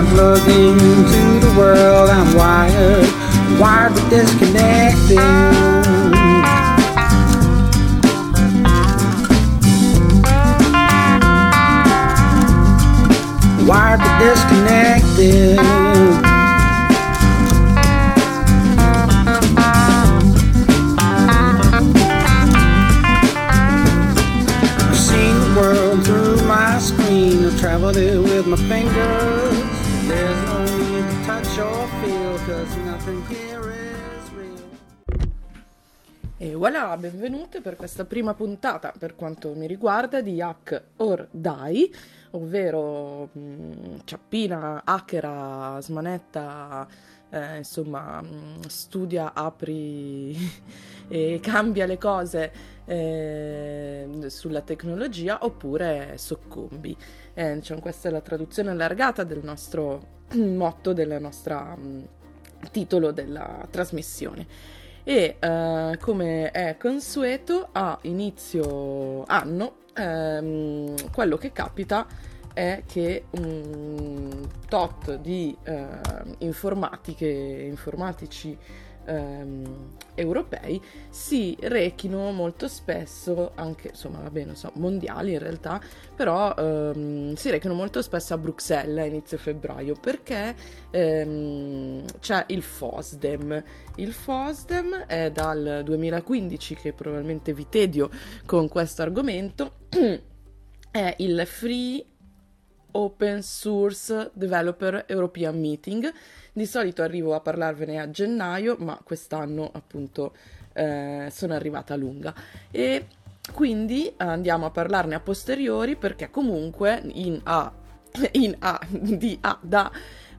I'm plugged into the world, I'm wired, wired but disconnected. wired but disconnected. Voilà, benvenute per questa prima puntata, per quanto mi riguarda, di Hack or Die, ovvero mh, mm, ciappina, hackera, smanetta, eh, insomma, mh, mm, studia, apri e cambia le cose eh, sulla tecnologia oppure soccombi. Eh, diciamo, questa è la traduzione allargata del nostro motto, del nostro um, titolo della trasmissione. E eh, come è consueto, a inizio anno, ehm, quello che capita è che un tot di eh, informatiche, informatici ehm, europei si rechino molto spesso, anche insomma va bene, so, mondiali in realtà, però ehm, si rechino molto spesso a Bruxelles a inizio febbraio perché ehm, c'è il FOSDEM. Il FOSDEM è dal 2015 che probabilmente vi tedio con questo argomento, è il Free Open Source Developer European Meeting di solito arrivo a parlarvene a gennaio, ma quest'anno appunto eh, sono arrivata lunga. E quindi andiamo a parlarne a posteriori perché comunque in A, in A di A da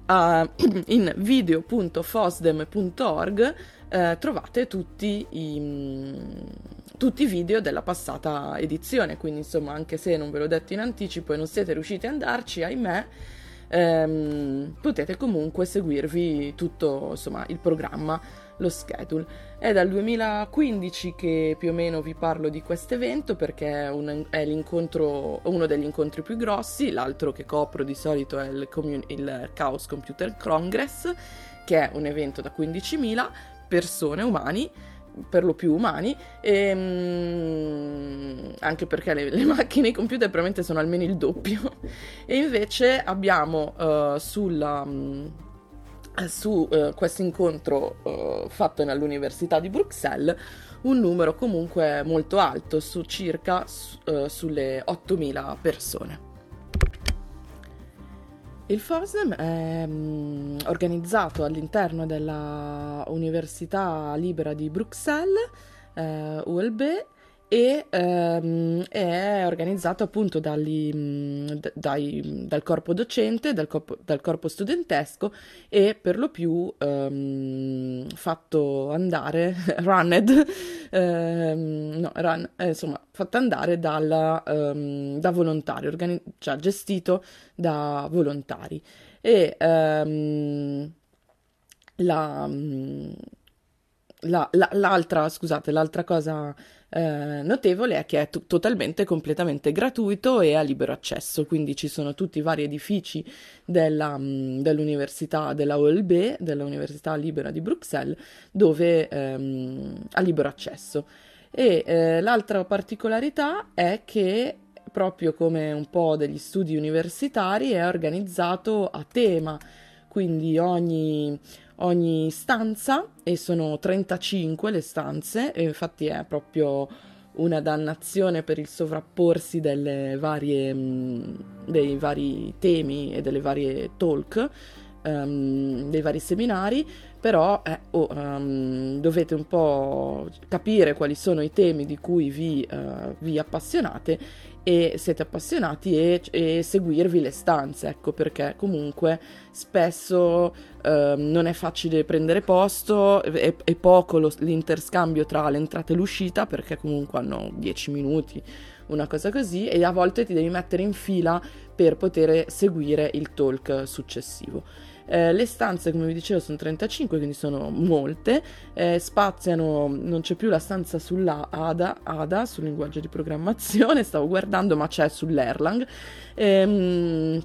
uh, in video.fosdem.org uh, trovate tutti i, tutti i video della passata edizione, quindi insomma anche se non ve l'ho detto in anticipo e non siete riusciti ad andarci, ahimè, ehm, potete comunque seguirvi tutto insomma, il programma, lo schedule. È dal 2015 che più o meno vi parlo di questo evento perché è, un, è uno degli incontri più grossi, l'altro che copro di solito è il, commun- il Chaos Computer Congress, che è un evento da 15.000 persone umani per lo più umani, e, ehm, anche perché le, le, macchine e i computer probabilmente sono almeno il doppio. E invece abbiamo uh, sulla, um, su uh, questo incontro uh, fatto all'Università di Bruxelles un numero comunque molto alto, su circa sulle 8.000 persone. Il FOSDEM è um, organizzato all'interno della Università Libera di Bruxelles, eh, ULB, e ehm, è organizzato appunto dagli, dai, dal corpo docente, dal corpo, dal corpo, studentesco e per lo più ehm, fatto andare, runned, ehm, no, run, eh, insomma, fatto andare dalla, ehm, da volontari, organi- cioè gestito da volontari. E ehm, la, la, la, l'altra, scusate, l'altra cosa eh, notevole è che è t- totalmente, completamente gratuito e a libero accesso, quindi ci sono tutti i vari edifici della, mm, dell'università, della OLB, dell'Università Libera di Bruxelles, dove ehm, a libero accesso. E eh, l'altra particolarità è che proprio come un po' degli studi universitari è organizzato a tema, quindi ogni, ogni stanza e sono 35 le stanze e infatti è proprio una dannazione per il sovrapporsi varie, mm, dei vari temi e delle varie talk, um, dei vari seminari, però eh, oh, um, dovete un po' capire quali sono i temi di cui vi, uh, vi appassionate e siete appassionati e, e, seguirvi le stanze, ecco perché comunque spesso eh, non è facile prendere posto, è, è poco lo, l'interscambio tra l'entrata e l'uscita perché comunque hanno 10 minuti, una cosa così e a volte ti devi mettere in fila per poter seguire il talk successivo. Eh, le stanze, come vi dicevo, sono 35, quindi sono molte. Eh, spaziano, non c'è più la stanza sulla ADA, ADA, sul linguaggio di programmazione, stavo guardando, ma c'è sull'Erlang. Ehm,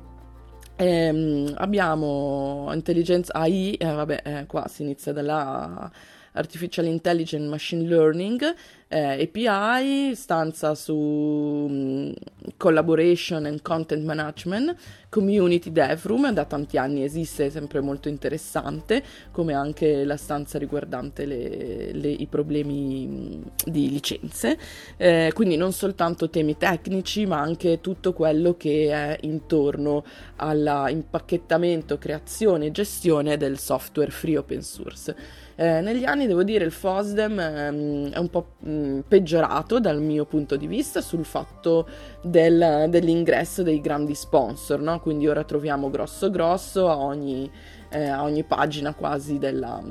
Ehm, abbiamo intelligenza AI, eh, vabbè, eh, qua si inizia dalla Artificial Intelligence Machine Learning, eh, API, stanza su um, Collaboration and Content Management, Community Dev Room, da tanti anni esiste, è sempre molto interessante, come anche la stanza riguardante le, le, i problemi mm, di licenze, eh, quindi non soltanto temi tecnici, ma anche tutto quello che è intorno all'impacchettamento, creazione e gestione del software free open source. Eh, negli anni devo dire il FOSDEM ehm, è un po' mh, mm, peggiorato dal mio punto di vista sul fatto del, dell'ingresso dei grandi sponsor, no? quindi ora troviamo grosso grosso a ogni, eh, a ogni pagina quasi della...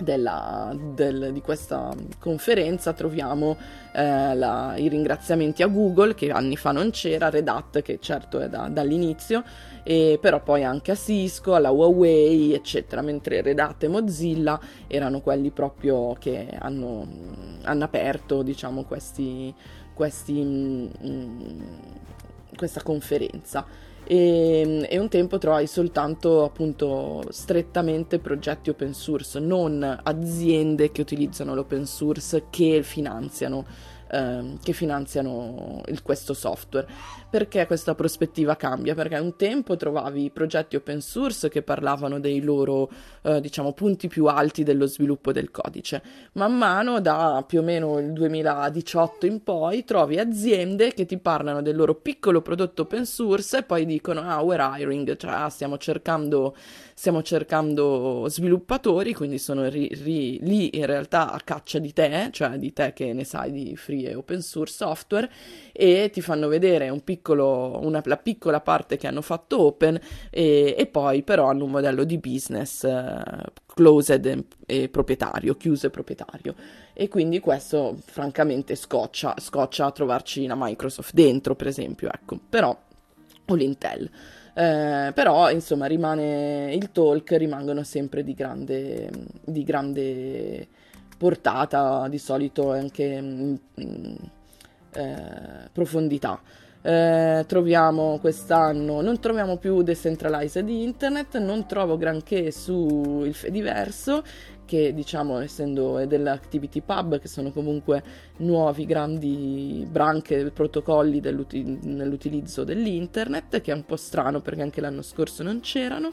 Della, del, di questa conferenza troviamo eh, la, i ringraziamenti a Google che anni fa non c'era, Red Hat che certo è da, dall'inizio e però poi anche a Cisco, alla Huawei, eccetera, mentre Red Hat e Mozilla erano quelli proprio che hanno, hanno aperto, diciamo, questi, questi, mh, mm, questa conferenza. E, e, un tempo trovai soltanto appunto strettamente progetti open source, non aziende che utilizzano l'open source che finanziano ehm, che finanziano il, questo software. Perché questa prospettiva cambia? Perché un tempo trovavi progetti open source che parlavano dei loro, eh, diciamo, punti più alti dello sviluppo del codice. Man mano, da più o meno il 2018 in poi, trovi aziende che ti parlano del loro piccolo prodotto open source e poi dicono, ah, we're hiring, cioè ah, stiamo cercando stiamo cercando sviluppatori, quindi sono ri, ri, lì in realtà a caccia di te, cioè di te che ne sai di free e open source software, e ti fanno vedere un piccolo, una, la piccola parte che hanno fatto open e, e poi però hanno un modello di business eh, closed e, e proprietario, chiuso e proprietario. E quindi questo francamente scoccia, scoccia a trovarci una Microsoft dentro, per esempio, ecco, però o l'Intel. Eh, però insomma rimane il talk rimangono sempre di grande, di grande portata di solito anche mh, mh, eh, profondità eh, troviamo quest'anno non troviamo più decentralized internet non trovo granché su il Fediverso che diciamo essendo dell'Activity Pub, che sono comunque nuovi grandi branche, protocolli nell'utilizzo dell'internet, che è un po' strano perché anche l'anno scorso non c'erano.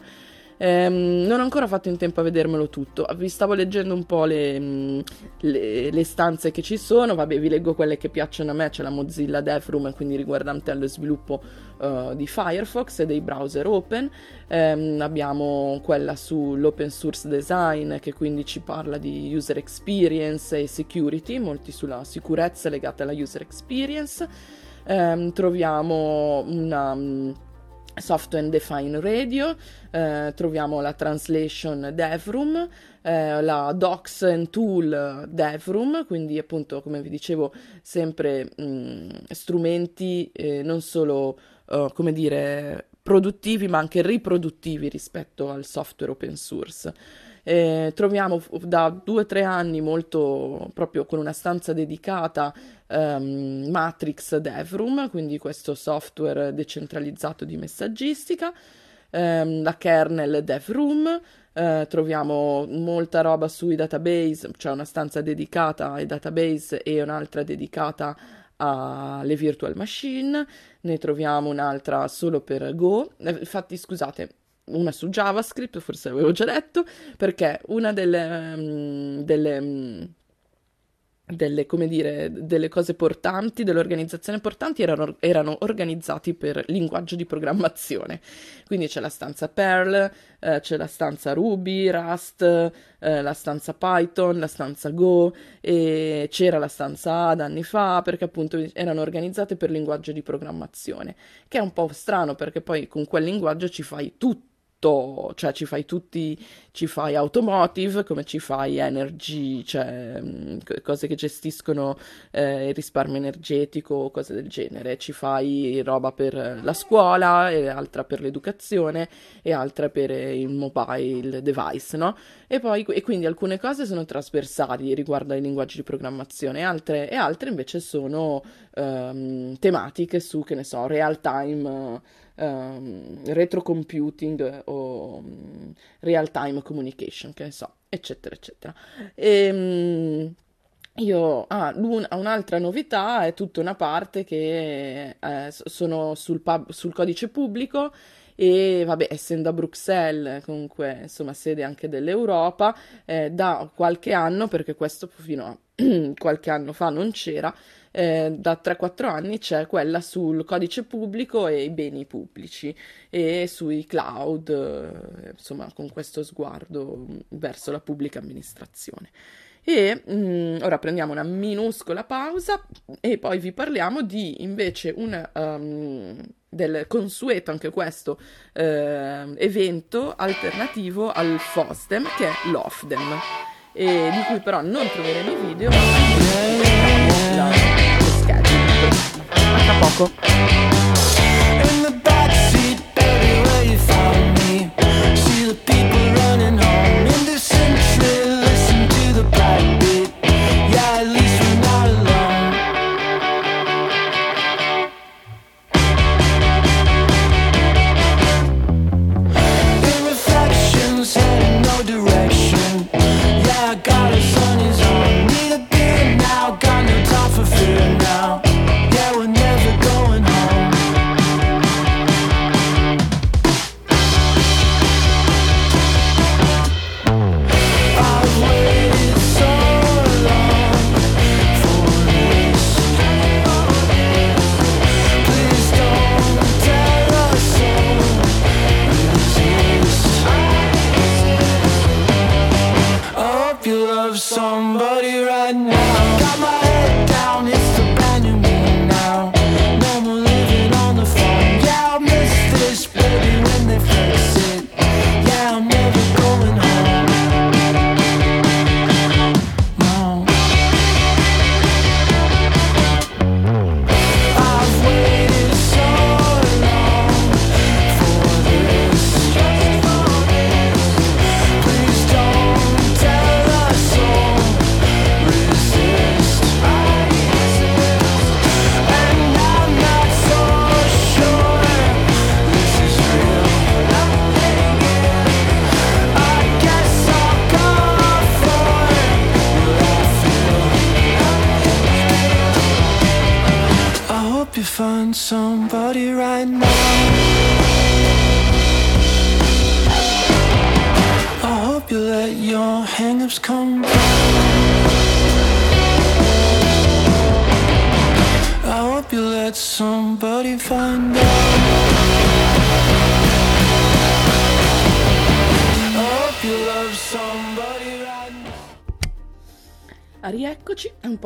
Ehm, non ho ancora fatto in tempo a vedermelo tutto. Vi stavo leggendo un po' le, mm, le, le, stanze che ci sono. Vabbè, vi leggo quelle che piacciono a me. C'è la Mozilla DevRoom, quindi riguardante allo sviluppo uh, di Firefox e dei browser open. Ehm, abbiamo quella sull'open source design, che quindi ci parla di user experience e security, molti sulla sicurezza legata alla user experience. Ehm, troviamo una Software Define Radio, eh, troviamo la Translation DevRoom, eh, la Docs and Tool DevRoom, quindi appunto come vi dicevo sempre mh, mm, strumenti eh, non solo uh, come dire produttivi ma anche riproduttivi rispetto al software open source. Eh, troviamo da due o tre anni molto proprio con una stanza dedicata um, Matrix DevRoom, quindi questo software decentralizzato di messaggistica, um, la kernel DevRoom, uh, troviamo molta roba sui database, cioè una stanza dedicata ai database e un'altra dedicata alle virtual machine, ne troviamo un'altra solo per Go. Eh, infatti, scusate, una su JavaScript, forse avevo già detto, perché una delle, um, delle um, delle, dire, delle cose portanti, dell'organizzazione portanti erano, erano, organizzati per linguaggio di programmazione. Quindi c'è la stanza Perl, eh, c'è la stanza Ruby, Rust, eh, la stanza Python, la stanza Go e c'era la stanza Ada anni fa perché appunto erano organizzate per linguaggio di programmazione, che è un po' strano perché poi con quel linguaggio ci fai tutto tutto, cioè ci fai tutti, ci fai automotive come ci fai energy, cioè mm, cose che gestiscono eh, il risparmio energetico, cose del genere, ci fai roba per la scuola, e altra per l'educazione e altra per il mobile device, no? E poi e quindi alcune cose sono trasversali riguardo ai linguaggi di programmazione, altre, e altre invece sono ehm, tematiche su, che ne so, real time um, retrocomputing o um, real time communication, che ne so, eccetera, eccetera. E, um, io, ah, un'altra novità è tutta una parte che eh, sono sul, pub, sul codice pubblico e vabbè, essendo a Bruxelles, comunque, insomma, sede anche dell'Europa, eh, da qualche anno, perché questo fino a qualche anno fa non c'era, eh, da 3-4 anni c'è quella sul codice pubblico e i beni pubblici e sui cloud, eh, insomma, con questo sguardo verso la pubblica amministrazione. E mh, mm, ora prendiamo una minuscola pausa e poi vi parliamo di invece un um, del consueto anche questo eh, evento alternativo al FOSDEM che è l'OFDEM e di cui però non troveremo video tra poco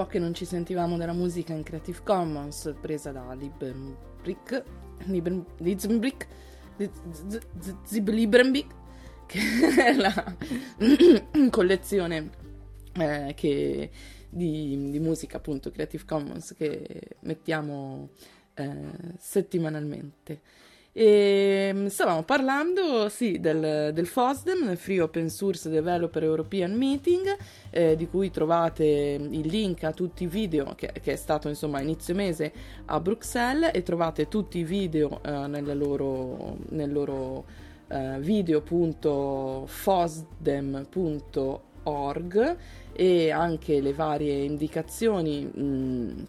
che non ci sentivamo della musica in Creative Commons presa da Librenbrick, Librenbrick, che è la collezione eh, che, di, di, musica appunto Creative Commons che mettiamo eh, settimanalmente. E mm, stavamo parlando, sì, del, del FOSDEM, Free Open Source Developer European Meeting, eh, di cui trovate il link a tutti i video, che, che, è stato insomma inizio mese a Bruxelles, e trovate tutti i video eh, loro, nel loro eh, video.fosdem.org e anche le varie indicazioni. Mh, mm,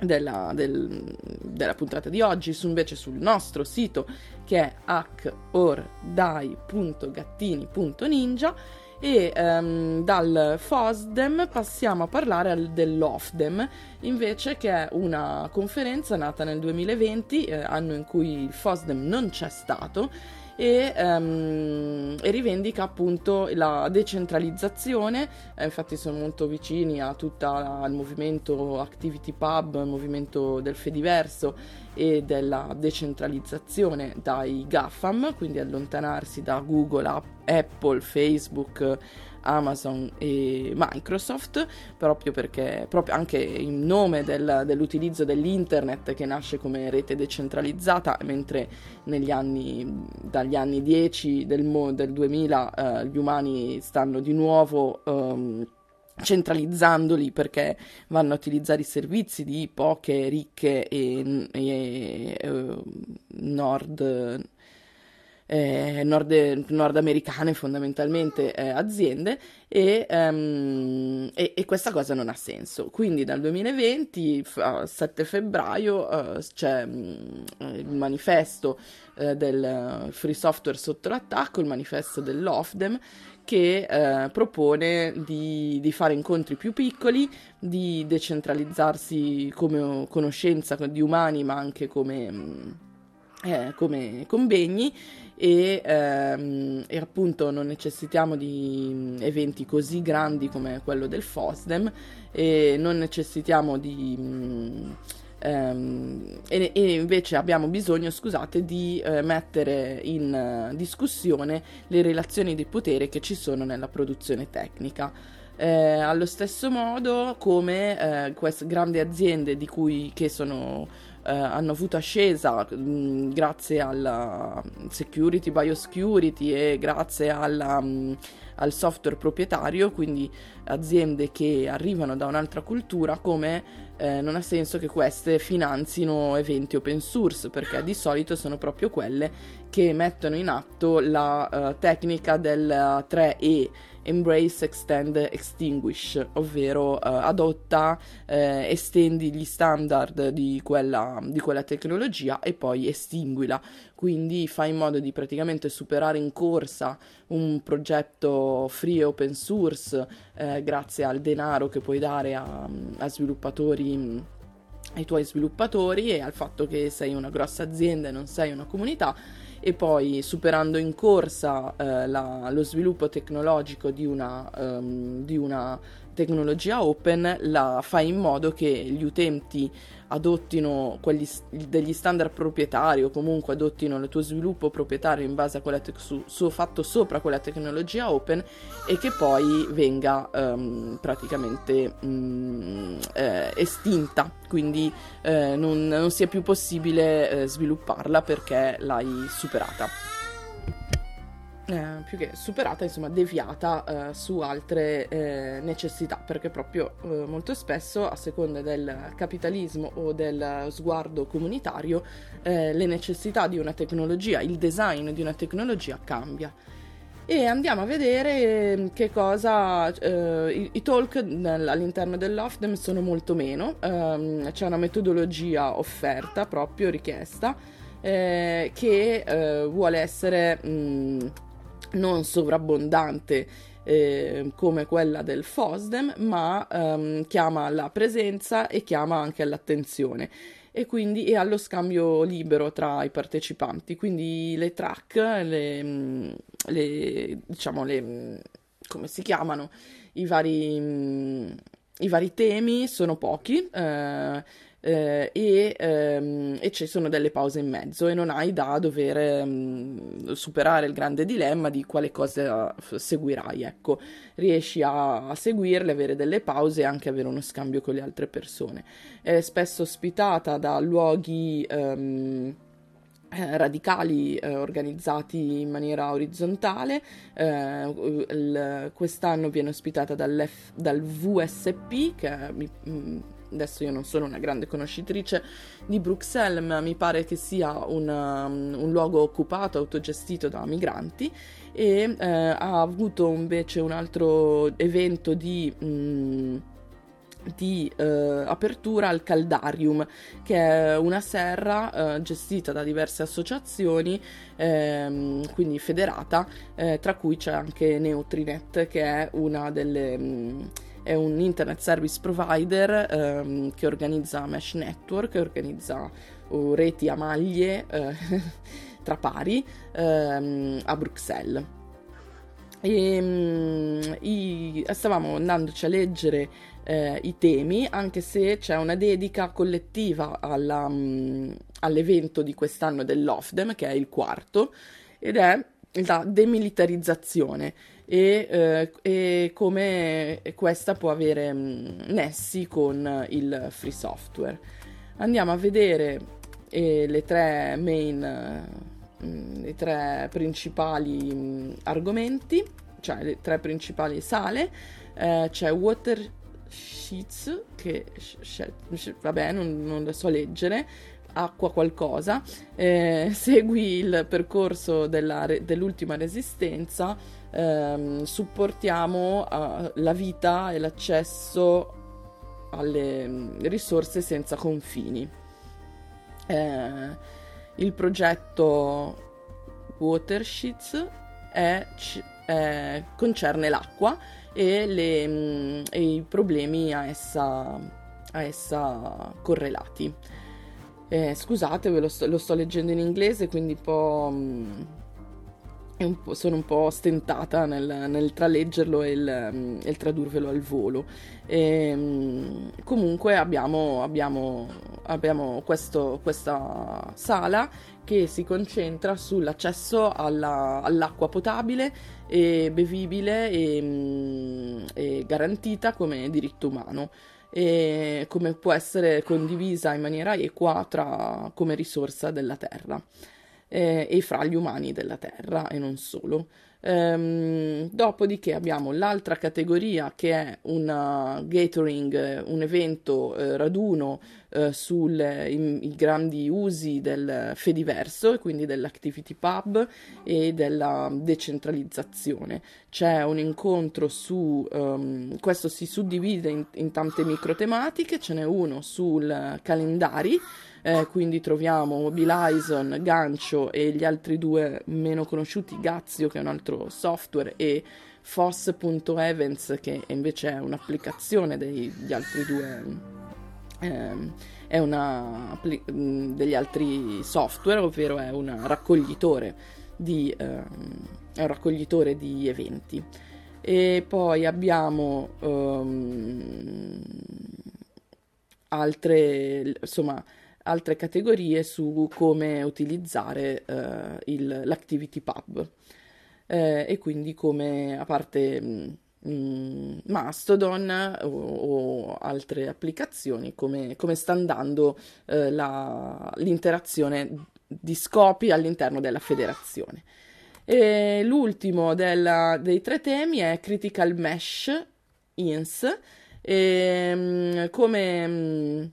della, del, della, puntata di oggi su, invece sul nostro sito che è hackordai.gattini.ninja e um, dal FOSDEM passiamo a parlare al, dell'OFDEM invece che è una conferenza nata nel 2020 eh, anno in cui il FOSDEM non c'è stato e, um, e rivendica appunto la decentralizzazione, eh, infatti sono molto vicini a tutto il movimento Activity Pub, il movimento del Fediverso e della decentralizzazione dai GAFAM, quindi allontanarsi da Google, Apple, Facebook Amazon e Microsoft, proprio perché proprio anche in nome del, dell'utilizzo dell'internet che nasce come rete decentralizzata, mentre anni, dagli anni 10 del, del 2000 eh, gli umani stanno di nuovo um, centralizzandoli perché vanno a utilizzare i servizi di poche ricche e, e, e nord, eh, nord, nordamericane fondamentalmente eh, aziende e, um, e, e, questa cosa non ha senso. Quindi dal 2020, f- 7 febbraio, uh, c'è um, il manifesto uh, del free software sotto l'attacco, il manifesto dell'OFDEM che uh, propone di, di, fare incontri più piccoli, di decentralizzarsi come conoscenza di umani ma anche come... Eh, come convegni e, ehm, e, appunto non necessitiamo di mm, eventi così grandi come quello del FOSDEM e non necessitiamo di... Mh, ehm, e, e, invece abbiamo bisogno, scusate, di eh, mettere in uh, discussione le relazioni di potere che ci sono nella produzione tecnica. Eh, allo stesso modo come eh, queste grandi aziende di cui, che sono eh, hanno avuto ascesa mh, grazie alla security, biosecurity e grazie alla, mh, al software proprietario, quindi aziende che arrivano da un'altra cultura, come eh, non ha senso che queste finanzino eventi open source, perché di solito sono proprio quelle che mettono in atto la uh, tecnica del 3E Embrace, Extend, Extinguish, ovvero uh, adotta, eh, estendi gli standard di quella, di quella tecnologia e poi estinguila. Quindi fai in modo di praticamente superare in corsa un progetto free open source eh, grazie al denaro che puoi dare a, a sviluppatori ai tuoi sviluppatori e al fatto che sei una grossa azienda e non sei una comunità e poi superando in corsa eh, la, lo sviluppo tecnologico di una, um, di una tecnologia open la fai in modo che gli utenti adottino quelli, degli standard proprietari o comunque adottino il tuo sviluppo proprietario in base a quella te- su, su, fatto sopra quella tecnologia open e che poi venga um, praticamente um, eh, estinta, quindi eh, non, non, sia più possibile eh, svilupparla perché l'hai superata eh, più che superata, insomma, deviata eh, su altre eh, necessità, perché proprio eh, molto spesso, a seconda del capitalismo o del sguardo comunitario, eh, le necessità di una tecnologia, il design di una tecnologia cambia. E andiamo a vedere ehm, che cosa i, i, talk all'interno dell'OFDEM sono molto meno, ehm, c'è una metodologia offerta, proprio richiesta, che vuole essere mh, mm, non sovrabbondante eh, come quella del FOSDEM, ma ehm, chiama alla presenza e chiama anche all'attenzione e quindi e allo scambio libero tra i partecipanti. Quindi le track, le, mm, le diciamo le mm, come si chiamano i vari, mm, i vari temi sono pochi. Eh, eh, e, ehm, e, ci sono delle pause in mezzo e non hai da dover ehm, superare il grande dilemma di quale cosa seguirai, ecco, riesci a, a, seguirle, avere delle pause e anche avere uno scambio con le altre persone. È spesso ospitata da luoghi ehm, eh, radicali eh, organizzati in maniera orizzontale. Eh, il, quest'anno viene ospitata dal VSP, che mi, mm, adesso io non sono una grande conoscitrice di Bruxelles, ma mi pare che sia una, um, un luogo occupato, autogestito da migranti e eh, ha avuto invece un altro evento di... Mm, di eh, apertura al Caldarium, che è una serra eh, gestita da diverse associazioni, ehm, quindi federata, eh, tra cui c'è anche Neutrinet, che è una delle... Mh, mm, è un internet service provider ehm, che organizza mesh network, organizza uh, reti a maglie eh, tra pari ehm, a Bruxelles. E, um, i, stavamo andandoci a leggere eh, i temi, anche se c'è una dedica collettiva alla, um, all'evento di quest'anno dell'OFDEM, che è il quarto, ed è la demilitarizzazione e, eh, e come questa può avere mh, mm, nessi con il free software. Andiamo a vedere eh, le tre main, mh, mm, i tre principali mh, mm, argomenti. cioè le tre principali sale, eh, c'è Water Sheets, che vabbè non, non le so leggere, acqua qualcosa, eh, segui il percorso della, dell'ultima resistenza, ehm, supportiamo uh, la vita e l'accesso alle mm, risorse senza confini. Eh, il progetto Watersheets è, è, concerne l'acqua e, le, mm, e, i problemi a essa, a essa correlati. Eh, scusate, lo sto, lo sto, leggendo in inglese, quindi un po', mm, un sono un po' stentata nel, nel traleggerlo e il, il, tradurvelo al volo. E, mm, comunque abbiamo, abbiamo, abbiamo questo, questa sala che si concentra sull'accesso alla, all'acqua potabile e bevibile e, e garantita come diritto umano e come può essere condivisa in maniera equa tra, come risorsa della terra eh, e fra gli umani della terra e non solo. Ehm, dopodiché abbiamo l'altra categoria che è un gathering, un evento eh, raduno eh, sui grandi usi del Fediverso e quindi dell'Activity Pub e della decentralizzazione. C'è un incontro su, um, questo si suddivide in, in tante micro tematiche, ce n'è uno sul calendari eh, quindi troviamo Mobilizon, Gancio e gli altri due meno conosciuti, Gazio che è un altro software e Foss.events che invece è un'applicazione degli altri due ehm, è una mm, degli altri software ovvero è un raccoglitore di, ehm, un raccoglitore di eventi. E poi abbiamo um, altre insomma altre categorie su come utilizzare eh, il, l'Activity Pub. Eh, e quindi come a parte mm, mm, Mastodon o, o, altre applicazioni come, come sta andando eh, la, l'interazione di scopi all'interno della federazione. E l'ultimo della, dei tre temi è Critical Mesh INS, e, mm, come mh,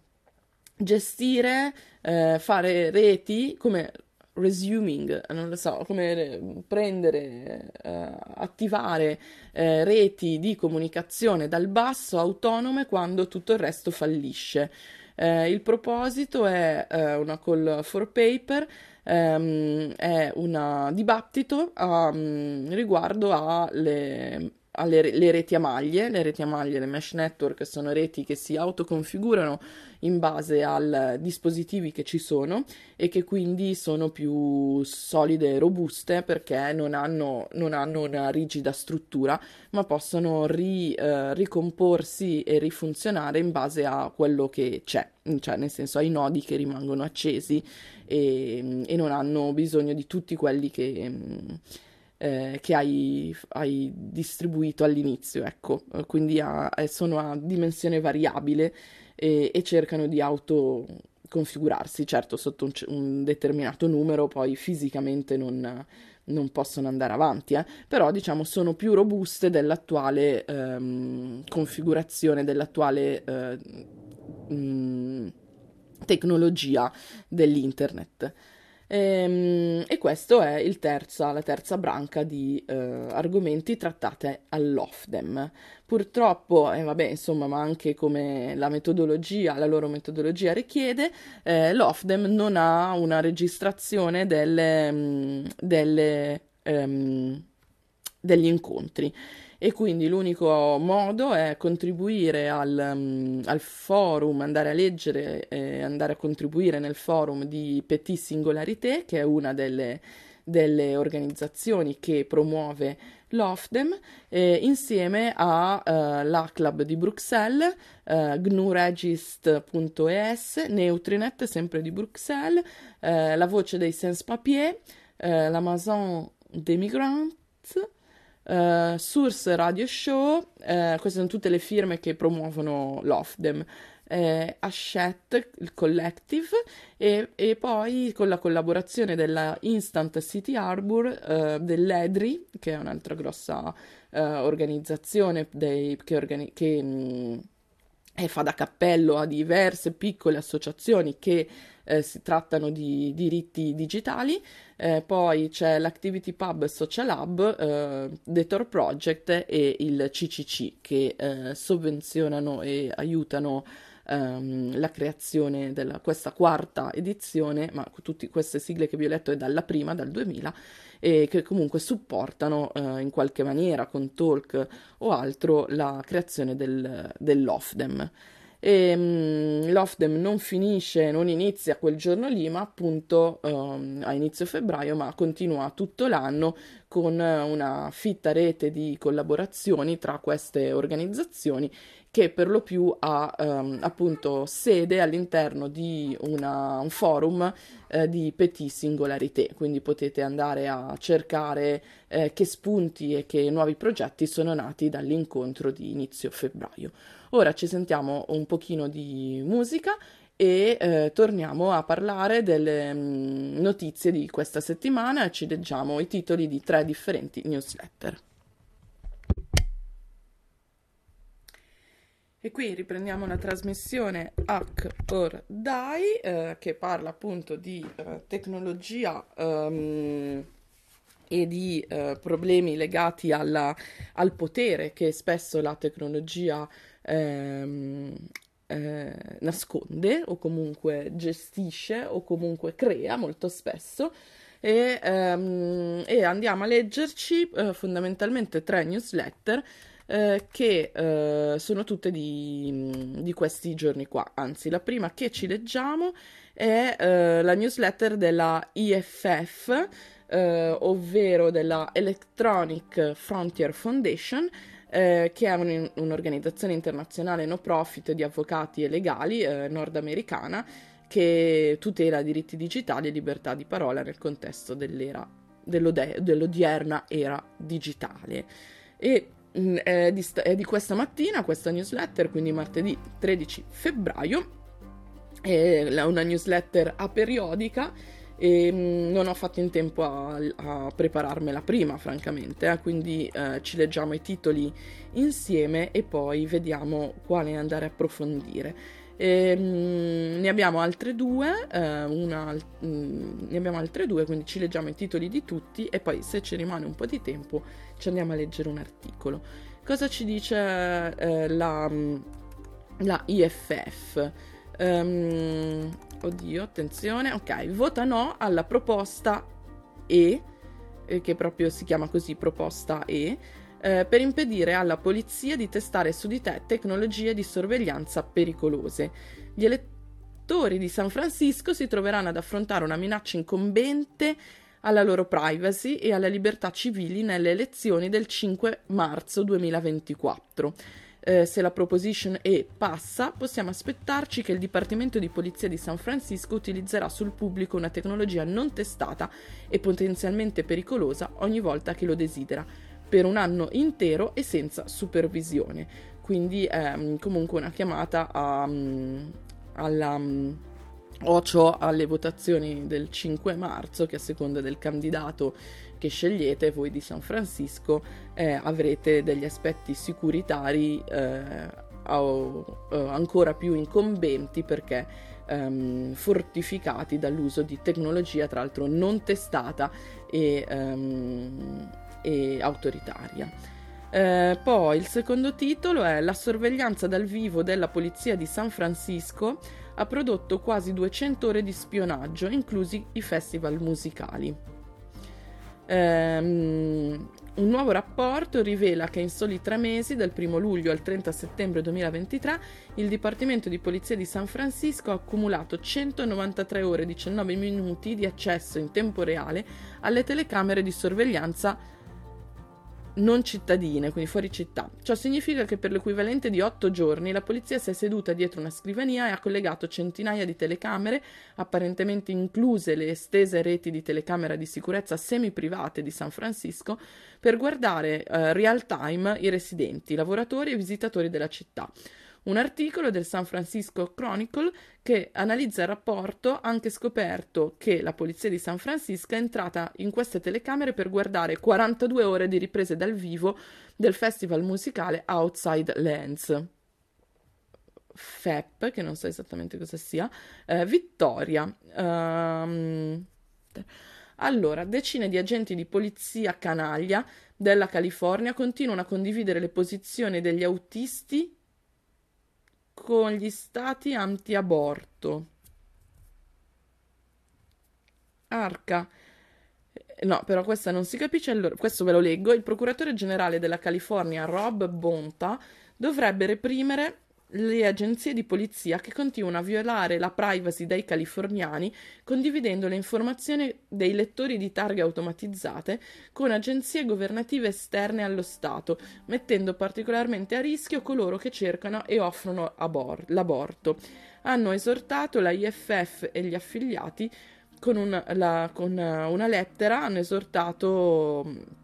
gestire, eh, fare reti come resuming, non lo so, come prendere, eh, attivare eh, reti di comunicazione dal basso autonome quando tutto il resto fallisce. Eh, il proposito è eh, una call for paper, ehm, è un dibattito um, riguardo alle alle le reti a maglie, le reti a maglie, le mesh network sono reti che si autoconfigurano in base ai dispositivi che ci sono e che quindi sono più solide e robuste perché non hanno, non hanno una rigida struttura ma possono ri, eh, ricomporsi e rifunzionare in base a quello che c'è, cioè nel senso ai nodi che rimangono accesi e, e non hanno bisogno di tutti quelli che eh, che hai, hai, distribuito all'inizio, ecco, quindi ha, sono a dimensione variabile e, e cercano di autoconfigurarsi, certo sotto un, un, determinato numero, poi fisicamente non, non possono andare avanti, eh? però diciamo sono più robuste dell'attuale ehm, configurazione, dell'attuale eh, mh, tecnologia dell'internet. E, ehm, e questa è terza, la terza branca di eh, argomenti trattate all'OFDEM. Purtroppo, eh, vabbè, insomma, ma anche come la metodologia, la loro metodologia richiede, eh, l'OFDEM non ha una registrazione delle, mm, delle, ehm, degli incontri e quindi l'unico modo è contribuire al, um, al forum, andare a leggere e andare a contribuire nel forum di Petit Singularité, che è una delle, delle organizzazioni che promuove l'OFDEM, eh, insieme alla uh, Club di Bruxelles, uh, gnuregist.es, Neutrinet, sempre di Bruxelles, uh, la voce dei Sans Papier, uh, l'Amazon des Migrants, Uh, Source Radio Show, uh, queste sono tutte le firme che promuovono l'OFDEM. eh, Hachette, il collective, e, e, poi con la collaborazione della Instant City Harbor, eh, dell'EDRI, che è un'altra grossa organizzazione dei, che, organi- che mh, mm, fa da cappello a diverse piccole associazioni che eh, si trattano di diritti digitali, eh, poi c'è l'Activity Pub Social Hub, eh, The Tor Project e il CCC che eh, sovvenzionano e aiutano ehm, la creazione di questa quarta edizione, ma tutte queste sigle che vi ho letto è dalla prima, dal 2000, e che comunque supportano eh, in qualche maniera con talk o altro la creazione del, dell'OFDEM. E, um, l'OFDEM non finisce, non inizia quel giorno lì, ma appunto um, a inizio febbraio, ma continua tutto l'anno con una fitta rete di collaborazioni tra queste organizzazioni che per lo più ha um, appunto sede all'interno di una, un forum eh, di petit singolarité, quindi potete andare a cercare eh, che spunti e che nuovi progetti sono nati dall'incontro di inizio febbraio. Ora ci sentiamo un pochino di musica e eh, torniamo a parlare delle mh, mm, notizie di questa settimana e ci leggiamo i titoli di tre differenti newsletter. E qui riprendiamo la trasmissione Hack or Die eh, che parla appunto di eh, tecnologia um, e di eh, problemi legati alla, al potere che spesso la tecnologia ehm, eh, nasconde o comunque gestisce o comunque crea molto spesso. E, ehm, e andiamo a leggerci eh, fondamentalmente tre newsletter eh, che eh, sono tutte di, di, questi giorni qua. Anzi, la prima che ci leggiamo è eh, la newsletter della IFF, eh, ovvero della Electronic Frontier Foundation. Eh, che è un, un'organizzazione internazionale no profit di avvocati e legali eh, nordamericana che tutela diritti digitali e libertà di parola nel contesto dell'era, dell'odierna era digitale. E Mm, è di, è di questa mattina, questa newsletter, quindi martedì 13 febbraio. È una newsletter aperiodica e mm, non ho fatto in tempo a, a prepararmela prima, francamente, eh, quindi eh, ci leggiamo i titoli insieme e poi vediamo quale andare a approfondire. E, mm, ne abbiamo altre due, eh, una, mm, ne abbiamo altre due, quindi ci leggiamo i titoli di tutti e poi se ci rimane un po' di tempo ci andiamo a leggere un articolo. Cosa ci dice eh, la, mm, la, IFF? Um, ehm, oddio, attenzione, ok, vota no alla proposta E, eh, che proprio si chiama così, proposta E, eh, per impedire alla polizia di testare su di te tecnologie di sorveglianza pericolose. Gli elettori di San Francisco si troveranno ad affrontare una minaccia incombente alla loro privacy e alla libertà civili nelle elezioni del 5 marzo 2024. Eh, se la proposition E passa, possiamo aspettarci che il Dipartimento di Polizia di San Francisco utilizzerà sul pubblico una tecnologia non testata e potenzialmente pericolosa ogni volta che lo desidera per un anno intero e senza supervisione. Quindi è um, comunque una chiamata a, um, alla um, ocio alle votazioni del 5 marzo che a seconda del candidato che scegliete voi di San Francisco eh, avrete degli aspetti securitari eh, o, o ancora più incombenti perché um, fortificati dall'uso di tecnologia tra l'altro non testata e um, e autoritaria. Eh, poi il secondo titolo è La sorveglianza dal vivo della polizia di San Francisco ha prodotto quasi 200 ore di spionaggio, inclusi i festival musicali. Um, un nuovo rapporto rivela che in soli tre mesi, dal 1 luglio al 30 settembre 2023, il Dipartimento di Polizia di San Francisco ha accumulato 193 ore e 19 minuti di accesso in tempo reale alle telecamere di sorveglianza non cittadine, quindi fuori città. Ciò significa che per l'equivalente di otto giorni la polizia si è seduta dietro una scrivania e ha collegato centinaia di telecamere, apparentemente incluse le estese reti di telecamera di sicurezza semi-private di San Francisco, per guardare uh, real time i residenti, i lavoratori e i visitatori della città. Un articolo del San Francisco Chronicle che analizza il rapporto, anche scoperto che la polizia di San Francisco è entrata in queste telecamere per guardare 42 ore di riprese dal vivo del festival musicale Outside Lands. FEP, che non so esattamente cosa sia, eh, Vittoria. Um, allora, decine di agenti di polizia canaglia della California continuano a condividere le posizioni degli autisti con gli stati anti-aborto. Arca. No, però questa non si capisce. Allora, questo ve lo leggo. Il procuratore generale della California, Rob Bonta, dovrebbe reprimere le agenzie di polizia che continuano a violare la privacy dei californiani condividendo le informazioni dei lettori di targhe automatizzate con agenzie governative esterne allo Stato, mettendo particolarmente a rischio coloro che cercano e offrono abor- l'aborto. Hanno esortato la IFF e gli affiliati con, un, la, con una lettera, hanno esortato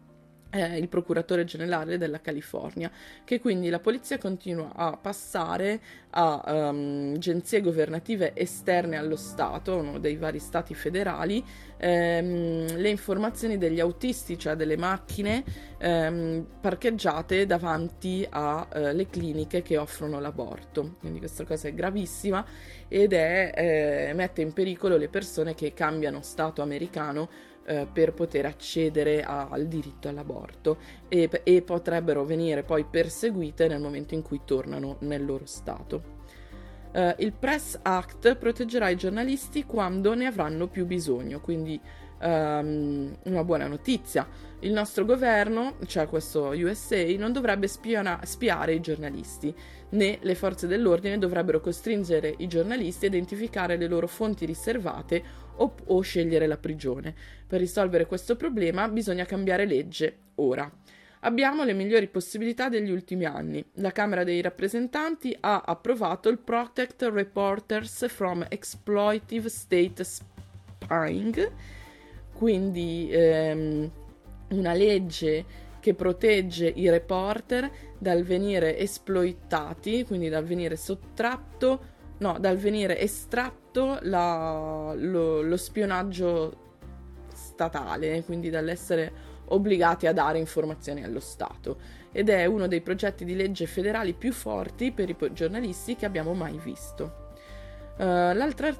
eh, il procuratore generale della California, che quindi la polizia continua a passare a um, agenzie governative esterne allo Stato, uno dei vari stati federali, ehm, le informazioni degli autisti, cioè delle macchine ehm, parcheggiate davanti alle eh, cliniche che offrono l'aborto. Quindi questa cosa è gravissima ed è, eh, mette in pericolo le persone che cambiano Stato americano eh, per poter accedere a, al diritto all'aborto e, e potrebbero venire poi perseguite nel momento in cui tornano nel loro Stato. Uh, il Press Act proteggerà i giornalisti quando ne avranno più bisogno, quindi um, una buona notizia. Il nostro governo, cioè questo USA, non dovrebbe spiona- spiare i giornalisti, né le forze dell'ordine dovrebbero costringere i giornalisti a identificare le loro fonti riservate o, o scegliere la prigione. Per risolvere questo problema bisogna cambiare legge, ora. Abbiamo le migliori possibilità degli ultimi anni. La Camera dei rappresentanti ha approvato il Protect Reporters from Exploitive State Spying, quindi ehm, una legge che protegge i reporter dal venire esploitati, quindi dal venire sottratto, no, dal venire estratto la, lo, lo spionaggio statale, quindi dall'essere obbligati a dare informazioni allo Stato ed è uno dei progetti di legge federali più forti per i giornalisti che abbiamo mai visto. Uh,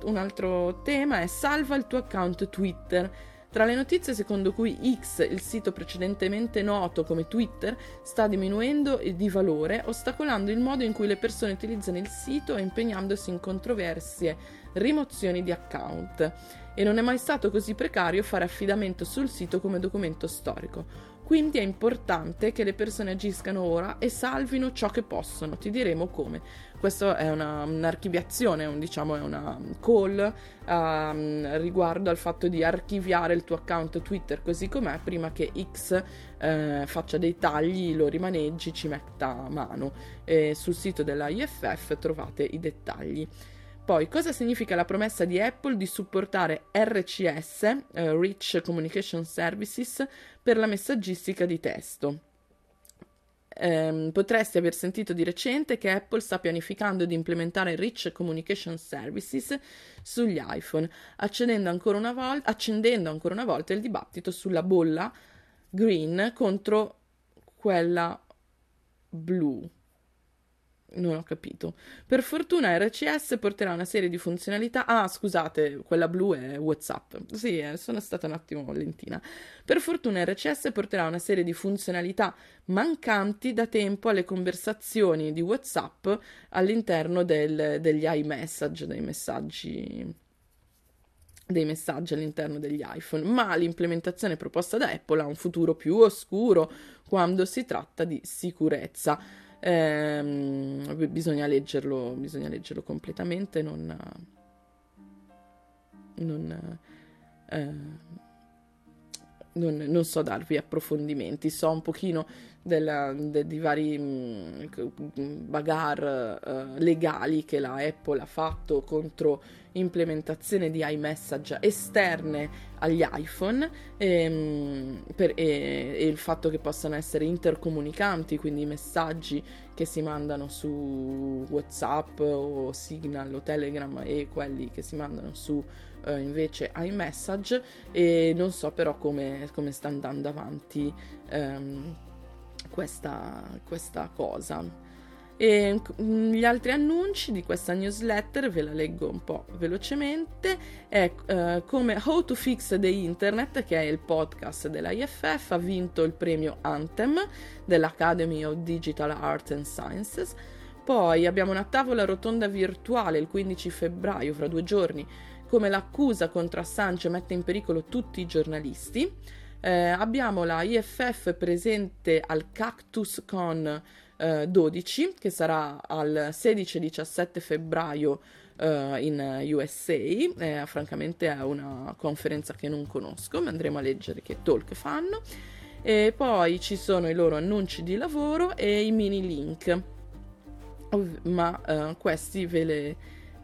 un altro tema è salva il tuo account Twitter. Tra le notizie secondo cui X, il sito precedentemente noto come Twitter, sta diminuendo di valore, ostacolando il modo in cui le persone utilizzano il sito e impegnandosi in controversie rimozioni di account e non è mai stato così precario fare affidamento sul sito come documento storico. Quindi è importante che le persone agiscano ora e salvino ciò che possono. Ti diremo come. Questa è una, un'archiviazione, un, diciamo, è una call uh, riguardo al fatto di archiviare il tuo account Twitter così com'è prima che X uh, faccia dei tagli, lo rimaneggi, ci metta mano. E sul sito della IFF trovate i dettagli. Poi, cosa significa la promessa di Apple di supportare RCS, eh, Rich Communication Services, per la messaggistica di testo? Eh, potresti aver sentito di recente che Apple sta pianificando di implementare Rich Communication Services sugli iPhone, ancora vol- accendendo ancora una volta il dibattito sulla bolla green contro quella blu non ho capito. Per fortuna RCS porterà una serie di funzionalità. Ah, scusate, quella blu è WhatsApp. Sì, eh, sono stata un attimo lentina. Per fortuna RCS porterà una serie di funzionalità mancanti da tempo alle conversazioni di WhatsApp all'interno del, degli iMessage, dei messaggi dei messaggi all'interno degli iPhone, ma l'implementazione proposta da Apple ha un futuro più oscuro quando si tratta di sicurezza ehm, bisogna, leggerlo, bisogna leggerlo completamente, non, non, eh, non, non, so darvi approfondimenti, so un pochino della, de, di vari mm, bagar uh, legali che la Apple ha fatto contro implementazione di iMessage esterne agli iPhone e, mm, per, e, e il fatto che possano essere intercomunicanti, quindi i messaggi che si mandano su WhatsApp o Signal o Telegram e quelli che si mandano su eh, invece iMessage e non so però come, come sta andando avanti ehm, questa, questa cosa. E mm, gli altri annunci di questa newsletter ve la leggo un po' velocemente. È uh, come How to Fix the Internet, che è il podcast dell'IFF, ha vinto il premio Anthem dell'Academy of Digital Arts and Sciences. Poi abbiamo una tavola rotonda virtuale il 15 febbraio, fra due giorni, come l'accusa contro Assange mette in pericolo tutti i giornalisti. Eh, abbiamo la IFF presente al Cactus Con eh, 12, che sarà al 16-17 febbraio eh, in USA. Eh, francamente è una conferenza che non conosco, ma andremo a leggere che talk fanno. E poi ci sono i loro annunci di lavoro e i mini link, ma eh, questi ve le,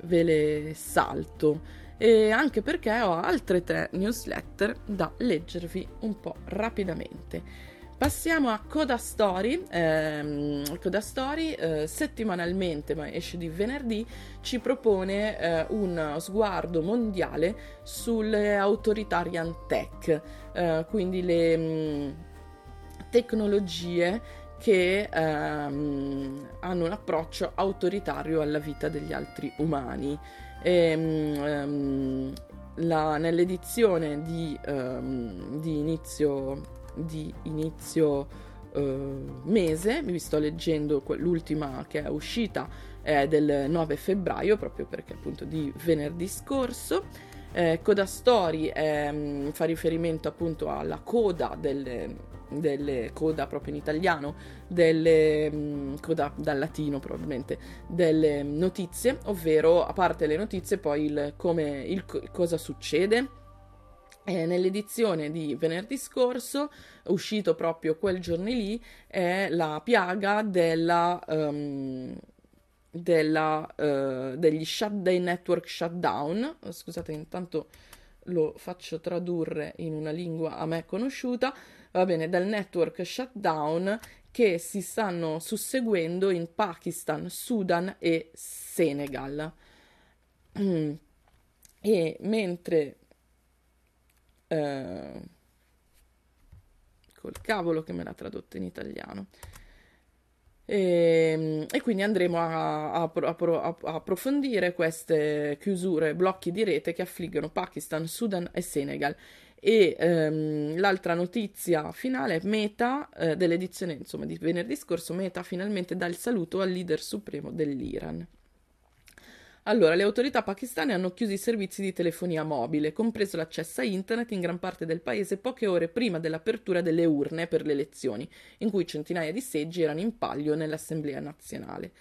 ve le salto e anche perché ho altre tre newsletter da leggervi un po' rapidamente. Passiamo a Coda Story. Eh, Coda Story eh, settimanalmente, ma esce di venerdì, ci propone eh, uno sguardo mondiale sulle autoritarian tech, eh, quindi le mh, mm, tecnologie che ehm, hanno un approccio autoritario alla vita degli altri umani. E, um, la, nell'edizione di, um, di inizio, di inizio uh, mese, vi sto leggendo l'ultima che è uscita è del 9 febbraio, proprio perché appunto di venerdì scorso. Eh, Coda Story eh, fa riferimento appunto alla coda delle, delle coda proprio in italiano, delle mh, coda dal latino probabilmente, delle notizie, ovvero a parte le notizie poi il come il cosa succede. Eh, nell'edizione di venerdì scorso, uscito proprio quel giorno lì, è la piaga della, um, della, uh, degli shut, dei network shutdown. Scusate, intanto lo faccio tradurre in una lingua a me conosciuta va bene, dal network shutdown che si stanno susseguendo in Pakistan, Sudan e Senegal. E mentre eh, col cavolo che me l'ha tradotto in italiano. E, ehm, e, quindi andremo a, a, a, a, approfondire queste chiusure, blocchi di rete che affliggono Pakistan, Sudan e Senegal e ehm, l'altra notizia finale è Meta, eh, dell'edizione insomma, di venerdì scorso, Meta finalmente dà il saluto al leader supremo dell'Iran. Allora, le autorità pakistane hanno chiuso i servizi di telefonia mobile, compreso l'accesso a internet in gran parte del paese poche ore prima dell'apertura delle urne per le elezioni, in cui centinaia di seggi erano in palio nell'Assemblea nazionale.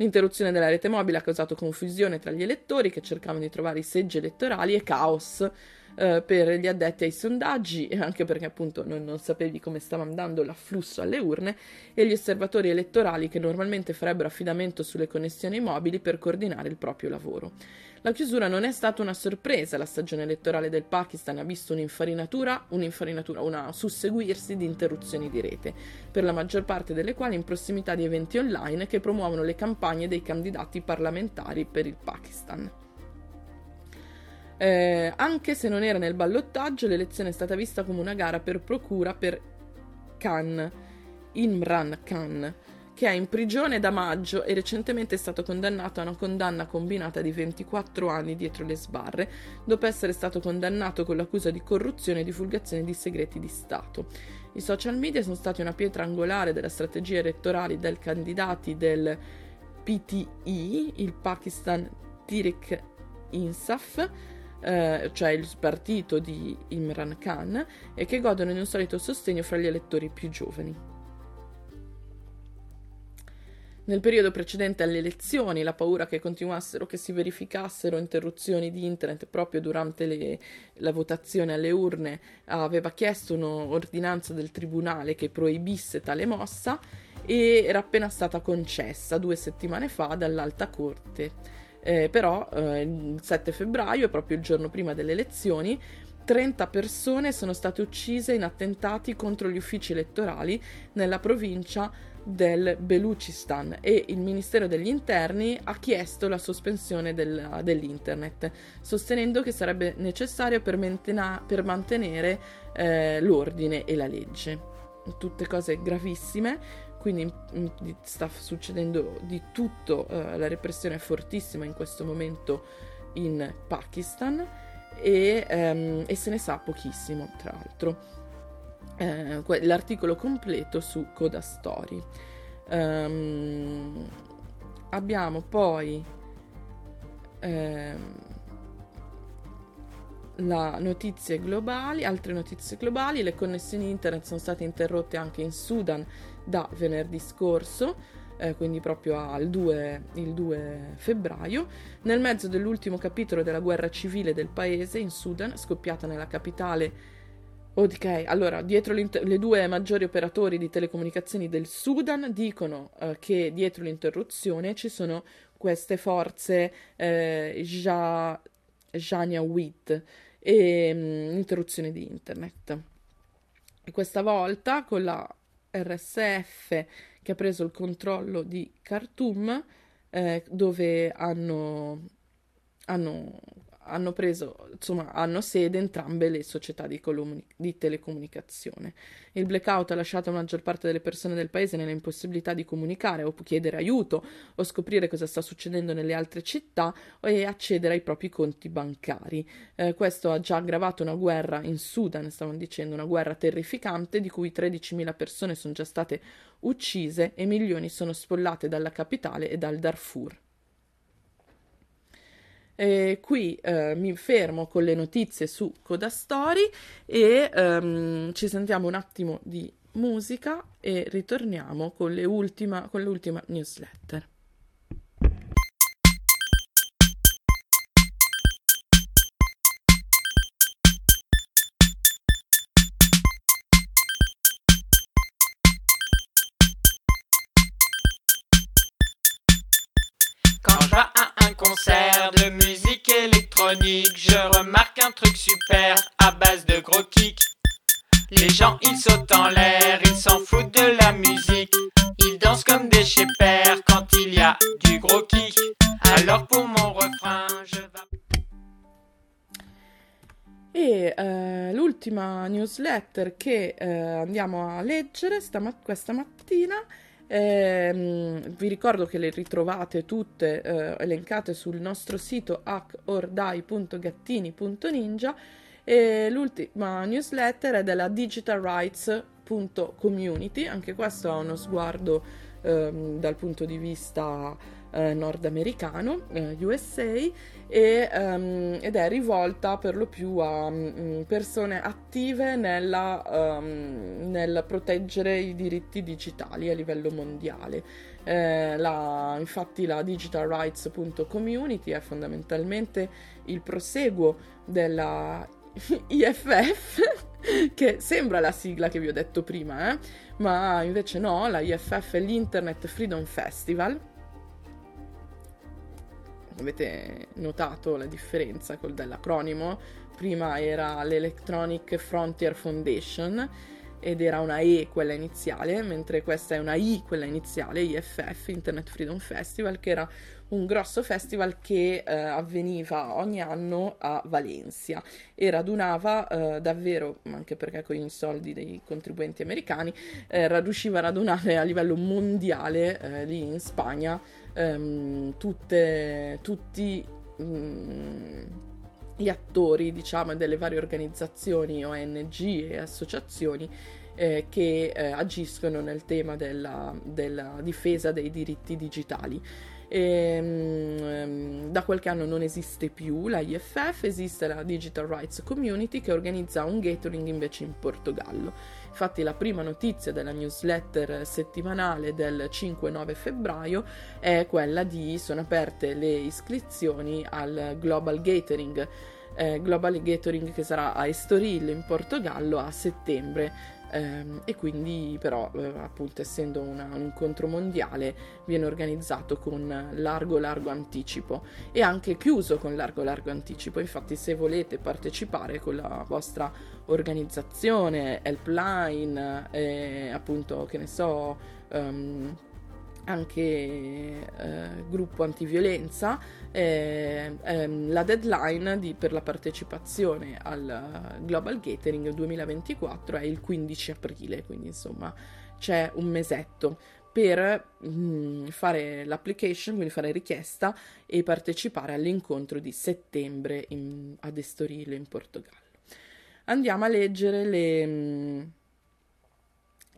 L'interruzione della rete mobile ha causato confusione tra gli elettori che cercavano di trovare i seggi elettorali e caos eh, per gli addetti ai sondaggi, anche perché appunto non, non sapevi come stava andando l'afflusso alle urne, e gli osservatori elettorali che normalmente farebbero affidamento sulle connessioni mobili per coordinare il proprio lavoro. La chiusura non è stata una sorpresa, la stagione elettorale del Pakistan ha visto un'infarinatura, un'infarinatura, una susseguirsi di interruzioni di rete, per la maggior parte delle quali in prossimità di eventi online che promuovono le campagne dei candidati parlamentari per il Pakistan. Eh, anche se non era nel ballottaggio, l'elezione è stata vista come una gara per procura per Khan, Imran Khan, che è in prigione da maggio e recentemente è stato condannato a una condanna combinata di 24 anni dietro le sbarre, dopo essere stato condannato con l'accusa di corruzione e divulgazione di segreti di Stato. I social media sono stati una pietra angolare della strategia elettorale dei candidati del PTI, il Pakistan Tariq Insaf, eh, cioè il partito di Imran Khan, e che godono di un solito sostegno fra gli elettori più giovani. Nel periodo precedente alle elezioni, la paura che continuassero, che si verificassero interruzioni di internet proprio durante le, la votazione alle urne, aveva chiesto un'ordinanza del tribunale che proibisse tale mossa e era appena stata concessa due settimane fa dall'Alta Corte. Eh, però eh, il 7 febbraio, proprio il giorno prima delle elezioni, 30 persone sono state uccise in attentati contro gli uffici elettorali nella provincia del Belucistan e il Ministero degli Interni ha chiesto la sospensione del, dell'internet, sostenendo che sarebbe necessario per, mentena- per mantenere eh, l'ordine e la legge. Tutte cose gravissime, quindi sta succedendo di tutto, eh, la repressione è fortissima in questo momento in Pakistan e, ehm, e se ne sa pochissimo, tra l'altro eh, l'articolo completo su Coda Story. Um, abbiamo poi ehm, la notizie globali, altre notizie globali, le connessioni internet sono state interrotte anche in Sudan da venerdì scorso, eh, quindi proprio al 2, il 2 febbraio, nel mezzo dell'ultimo capitolo della guerra civile del paese in Sudan, scoppiata nella capitale Ok, allora, dietro le due maggiori operatori di telecomunicazioni del Sudan dicono uh, che dietro l'interruzione ci sono queste forze eh, ja, Janjaweed e um, interruzione di internet. E questa volta con la RSF che ha preso il controllo di Khartoum, eh, dove hanno, hanno hanno preso, insomma, hanno sede entrambe le società di, colomuni- di, telecomunicazione. Il blackout ha lasciato la maggior parte delle persone del paese nell'impossibilità di comunicare o chiedere aiuto o scoprire cosa sta succedendo nelle altre città e accedere ai propri conti bancari. Eh, questo ha già aggravato una guerra in Sudan, stavano dicendo, una guerra terrificante di cui 13.000 persone sono già state uccise e milioni sono spollate dalla capitale e dal Darfur. E qui eh, mi fermo con le notizie su Coda Story e ehm, ci sentiamo un attimo di musica e ritorniamo con, ultima, con l'ultima newsletter. Concert de musique électronique, je remarque un truc super à base de gros kicks. Les gens ils sautent en l'air, ils s'en foutent de la musique. Ils dansent comme des chépères quand il y a du gros kick. Alors pour mon refrain, je vais... E uh, l'ultima newsletter che uh, andiamo a leggere questa mattina eh, vi ricordo che le ritrovate tutte eh, elencate sul nostro sito hackordai.gattini.ninja e l'ultima newsletter è della digitalrights.community, anche questo ha uno sguardo eh, dal punto di vista eh, nordamericano, eh, USA, e, um, ed è rivolta per lo più a um, persone attive nella, um, nel proteggere i diritti digitali a livello mondiale. Eh, la, infatti la digitalrights.community è fondamentalmente il proseguo della IFF, che sembra la sigla che vi ho detto prima, eh? Ma invece no, la IFF è l'Internet Freedom Festival avete notato la differenza col dell'acronimo? Prima era l'Electronic Frontier Foundation ed era una E quella iniziale, mentre questa è una I quella iniziale, IFF, Internet Freedom Festival, che era un grosso festival che eh, avveniva ogni anno a Valencia. E radunava eh, davvero, anche perché con i soldi dei contribuenti americani, eh, riusciva a radunare a livello mondiale eh, lì in Spagna ehm, tutte, tutti mh, mm, gli attori, diciamo, delle varie organizzazioni, ONG e associazioni eh, che eh, agiscono nel tema della, della difesa dei diritti digitali. E, um, da qualche anno non esiste più la IFF, esiste la Digital Rights Community che organizza un gathering invece in Portogallo. Infatti la prima notizia della newsletter settimanale del 5-9 febbraio è quella di sono aperte le iscrizioni al Global Gathering, eh, Global Gathering che sarà a Estoril in Portogallo a settembre. Ehm, e quindi però eh, appunto essendo una, un incontro mondiale viene organizzato con largo largo anticipo. E anche chiuso con largo largo anticipo. Infatti se volete partecipare con la vostra organizzazione helpline eh, appunto che ne so um, anche eh, gruppo antiviolenza, eh, ehm, la deadline di, per la partecipazione al Global Gathering 2024 è il 15 aprile, quindi insomma c'è un mesetto per mh, mm, fare l'application, quindi fare richiesta e partecipare all'incontro di settembre in, ad Estoril in Portogallo. Andiamo a leggere le... Mh, mm,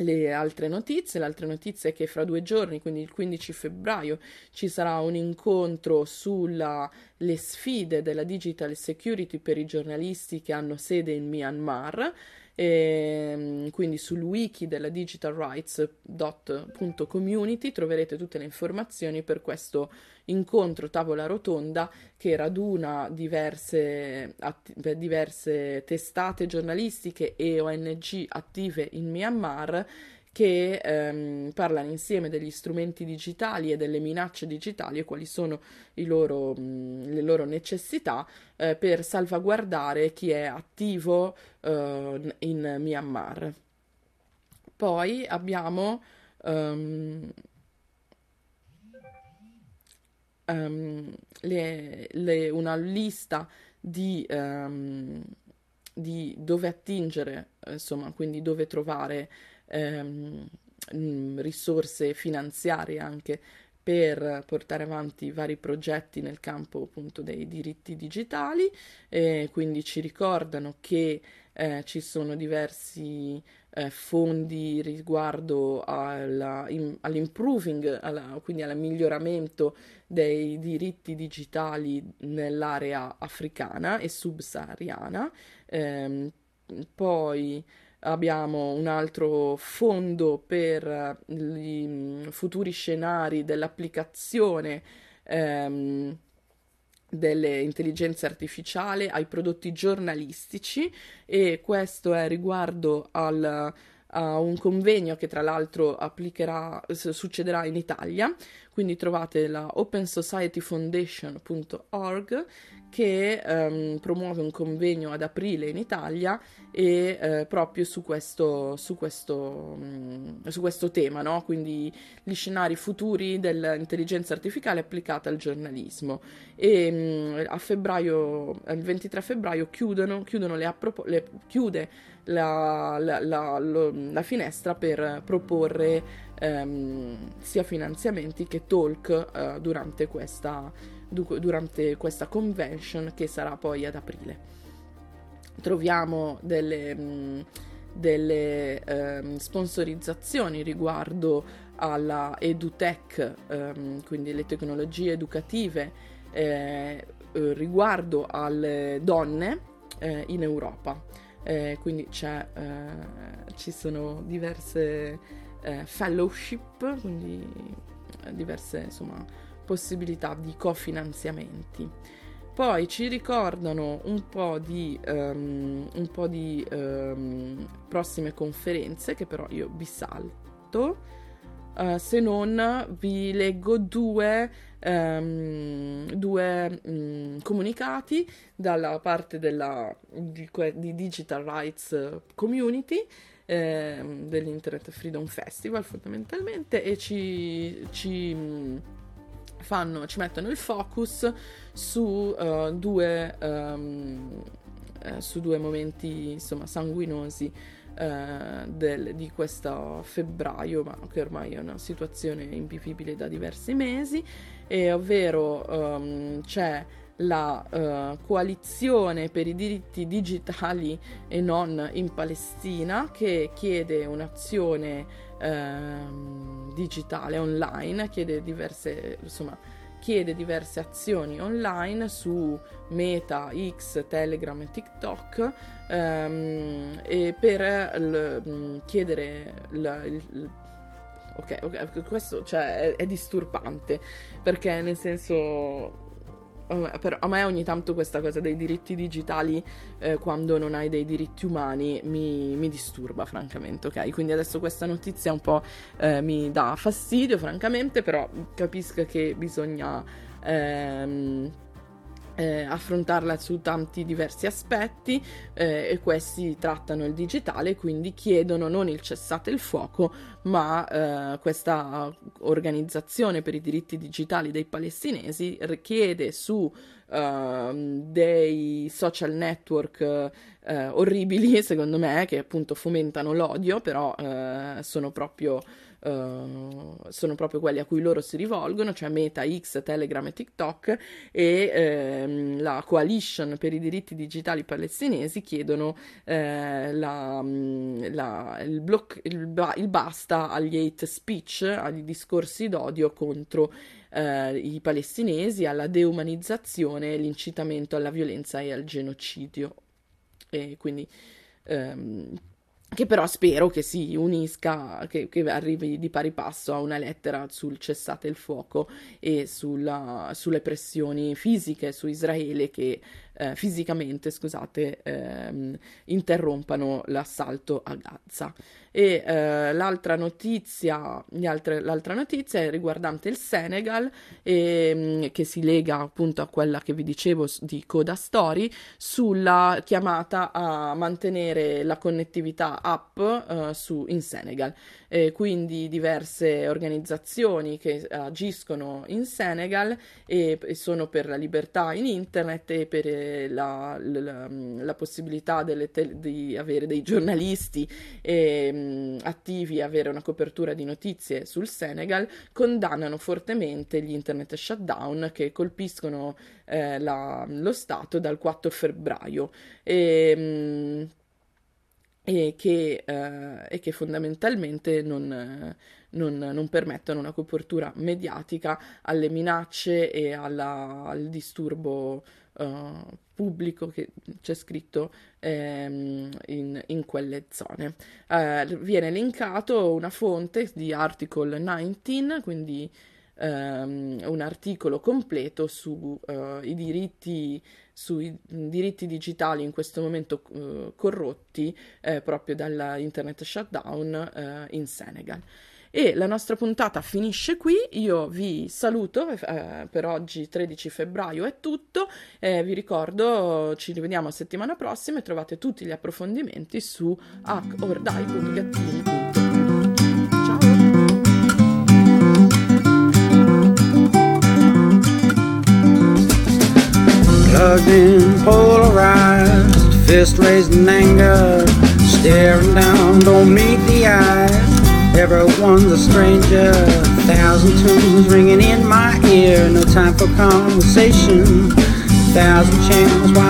le altre notizie. L'altra notizia è che fra due giorni, quindi il 15 febbraio, ci sarà un incontro sulle sfide della digital security per i giornalisti che hanno sede in Myanmar e, ehm, quindi sul wiki della digitalrights.community troverete tutte le informazioni per questo incontro tavola rotonda che raduna diverse, atti- diverse testate giornalistiche e ONG attive in Myanmar che ehm, parlano insieme degli strumenti digitali e delle minacce digitali e quali sono loro, mh, le loro necessità eh, per salvaguardare chi è attivo eh, in Myanmar. Poi abbiamo um, um, le, le, una lista di, um, di, dove attingere, insomma, quindi dove trovare ehm, risorse finanziarie anche per portare avanti vari progetti nel campo appunto dei diritti digitali, eh, quindi ci ricordano che eh, ci sono diversi eh, fondi riguardo alla, in, all'improving, alla, quindi al miglioramento dei diritti digitali nell'area africana e subsahariana. Ehm, poi abbiamo un altro fondo per i mm, futuri scenari dell'applicazione ehm, delle intelligenze artificiali ai prodotti giornalistici e questo è riguardo al, a un convegno che tra l'altro succederà in Italia, quindi trovate la opensocietyfoundation.org che um, promuove un convegno ad aprile in Italia e uh, proprio su questo, su questo, um, su questo tema, no? quindi gli scenari futuri dell'intelligenza artificiale applicata al giornalismo. E um, a febbraio, il 23 febbraio chiudono, chiudono le, appropo- le chiude la, la, la, la, finestra per proporre um, sia finanziamenti che talk uh, durante questa durante questa convention che sarà poi ad aprile. Troviamo delle, mm, delle um, sponsorizzazioni riguardo alla edutech, um, quindi le tecnologie educative eh, eh, riguardo alle donne eh, in Europa. Eh, quindi eh, ci sono diverse eh, fellowship, quindi diverse insomma possibilità di cofinanziamenti. Poi ci ricordano un po' di, um, un po di um, prossime conferenze che però io vi salto. Uh, se non vi leggo due, um, due um, comunicati dalla parte della, di, di Digital Rights Community eh, dell'Internet Freedom Festival fondamentalmente e ci, ci fanno, ci mettono il focus su uh, due, um, eh, su due momenti insomma sanguinosi uh, del, di questo febbraio, ma che ormai è una situazione invivibile da diversi mesi, e ovvero um, c'è la uh, coalizione per i diritti digitali e non in Palestina che chiede un'azione uh, digitale online, chiede diverse, insomma, chiede diverse azioni online su Meta, X, Telegram e TikTok ehm, e per l- chiedere l- il, ok, ok, questo cioè, è, è disturbante perché nel senso però a me ogni tanto questa cosa dei diritti digitali eh, quando non hai dei diritti umani mi, mi, disturba francamente, ok? Quindi adesso questa notizia un po' eh, mi dà fastidio francamente, però capisco che bisogna... Ehm, eh, affrontarla su tanti diversi aspetti eh, e questi trattano il digitale, quindi chiedono non il cessate il fuoco, ma eh, questa organizzazione per i diritti digitali dei palestinesi richiede su ehm, dei social network eh, orribili, secondo me, che appunto fomentano l'odio, però eh, sono proprio Uh, sono proprio quelli a cui loro si rivolgono, cioè Meta, X, Telegram e TikTok e ehm, la Coalition per i diritti digitali palestinesi chiedono eh, la, mm, la, il, bloc- il, il, basta agli hate speech, agli discorsi d'odio contro eh, i palestinesi, alla deumanizzazione, l'incitamento alla violenza e al genocidio. E quindi ehm, che però spero che si unisca, che, che, arrivi di pari passo a una lettera sul cessate il fuoco e sulla, sulle pressioni fisiche su Israele che eh, fisicamente, scusate, ehm, interrompano l'assalto a Gaza. E eh, l'altra, notizia, altre, l'altra notizia è riguardante il Senegal, e, mm, che si lega appunto a quella che vi dicevo di Coda Story, sulla chiamata a mantenere la connettività app eh, su, in Senegal. E quindi diverse organizzazioni che agiscono in Senegal e, e sono per la libertà in internet e per la, la, la possibilità te- di avere dei giornalisti e, mh, attivi, avere una copertura di notizie sul Senegal, condannano fortemente gli internet shutdown che colpiscono eh, la, lo Stato dal 4 febbraio. E, mh, e che, eh, e che fondamentalmente non, non, non, permettono una copertura mediatica alle minacce e alla, al disturbo uh, pubblico che c'è scritto ehm, in, in, quelle zone. Uh, viene linkato una fonte di Article 19, quindi um, un articolo completo sui uh, diritti sui diritti digitali in questo momento uh, corrotti eh, proprio dall'internet shutdown uh, in Senegal. E la nostra puntata finisce qui, io vi saluto, eh, per oggi 13 febbraio è tutto, eh, vi ricordo ci rivediamo settimana prossima e trovate tutti gli approfondimenti su hackordai.gattini.com. In, polarized, fist raised in anger, staring down, don't meet the eyes. Everyone's a stranger, thousand tunes ringing in my ear. No time for conversation, thousand channels. Why